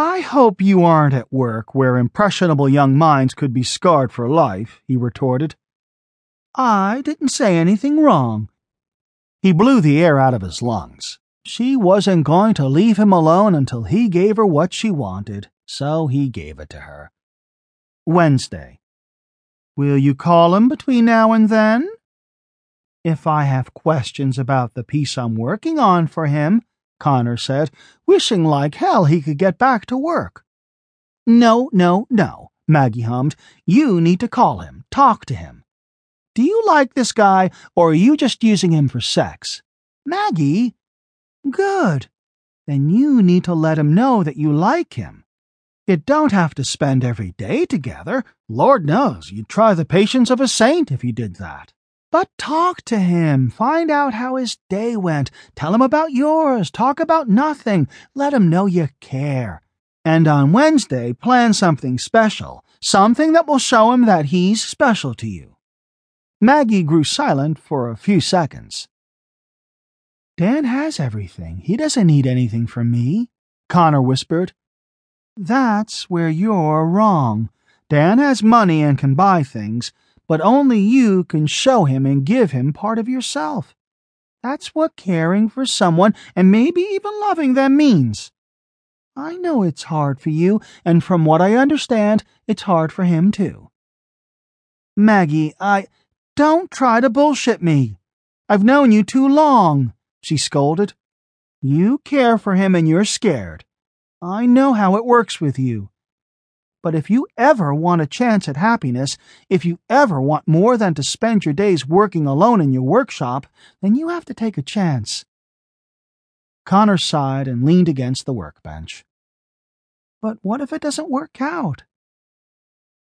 I hope you aren't at work where impressionable young minds could be scarred for life, he retorted. I didn't say anything wrong. He blew the air out of his lungs. She wasn't going to leave him alone until he gave her what she wanted, so he gave it to her. Wednesday. Will you call him between now and then? If I have questions about the piece I'm working on for him, Connor said, wishing like hell he could get back to work. No, no, no, Maggie hummed. You need to call him, talk to him. Do you like this guy, or are you just using him for sex? Maggie? Good. Then you need to let him know that you like him. You don't have to spend every day together. Lord knows, you'd try the patience of a saint if you did that. But talk to him. Find out how his day went. Tell him about yours. Talk about nothing. Let him know you care. And on Wednesday, plan something special. Something that will show him that he's special to you. Maggie grew silent for a few seconds. Dan has everything. He doesn't need anything from me, Connor whispered. That's where you're wrong. Dan has money and can buy things, but only you can show him and give him part of yourself. That's what caring for someone and maybe even loving them means. I know it's hard for you, and from what I understand, it's hard for him too. Maggie, I. Don't try to bullshit me. I've known you too long, she scolded. You care for him and you're scared. I know how it works with you. But if you ever want a chance at happiness, if you ever want more than to spend your days working alone in your workshop, then you have to take a chance. Connor sighed and leaned against the workbench. But what if it doesn't work out?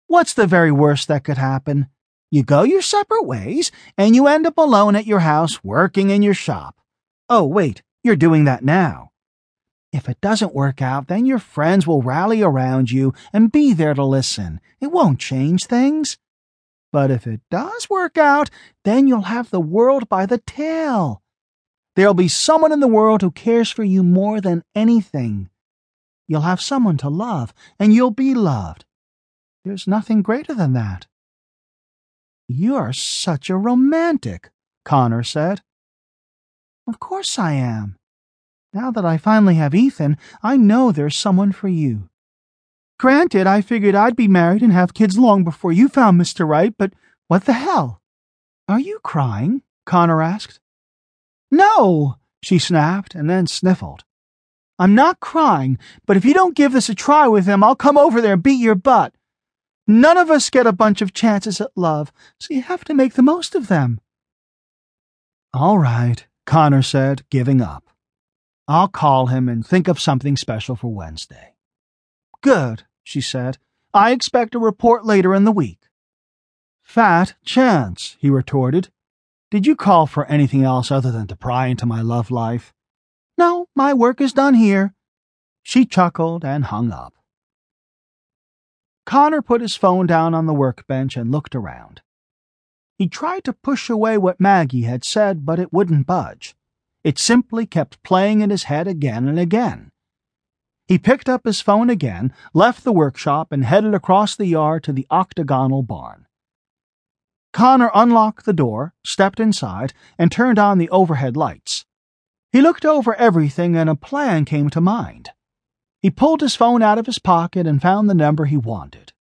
What's the very worst that could happen? You go your separate ways, and you end up alone at your house working in your shop. Oh, wait, you're doing that now. If it doesn't work out, then your friends will rally around you and be there to listen. It won't change things. But if it does work out, then you'll have the world by the tail. There'll be someone in the world who cares for you more than anything. You'll have someone to love, and you'll be loved. There's nothing greater than that. You're such a romantic, Connor said. Of course I am. Now that I finally have Ethan, I know there's someone for you. Granted, I figured I'd be married and have kids long before you found Mr. Right, but what the hell? Are you crying? Connor asked. No, she snapped and then sniffled. I'm not crying, but if you don't give this a try with him, I'll come over there and beat your butt. None of us get a bunch of chances at love, so you have to make the most of them. All right, Connor said, giving up. I'll call him and think of something special for Wednesday. Good, she said. I expect a report later in the week. Fat chance, he retorted. Did you call for anything else other than to pry into my love life? No, my work is done here. She chuckled and hung up. Connor put his phone down on the workbench and looked around. He tried to push away what Maggie had said, but it wouldn't budge. It simply kept playing in his head again and again. He picked up his phone again, left the workshop, and headed across the yard to the octagonal barn. Connor unlocked the door, stepped inside, and turned on the overhead lights. He looked over everything and a plan came to mind. He pulled his phone out of his pocket and found the number he wanted.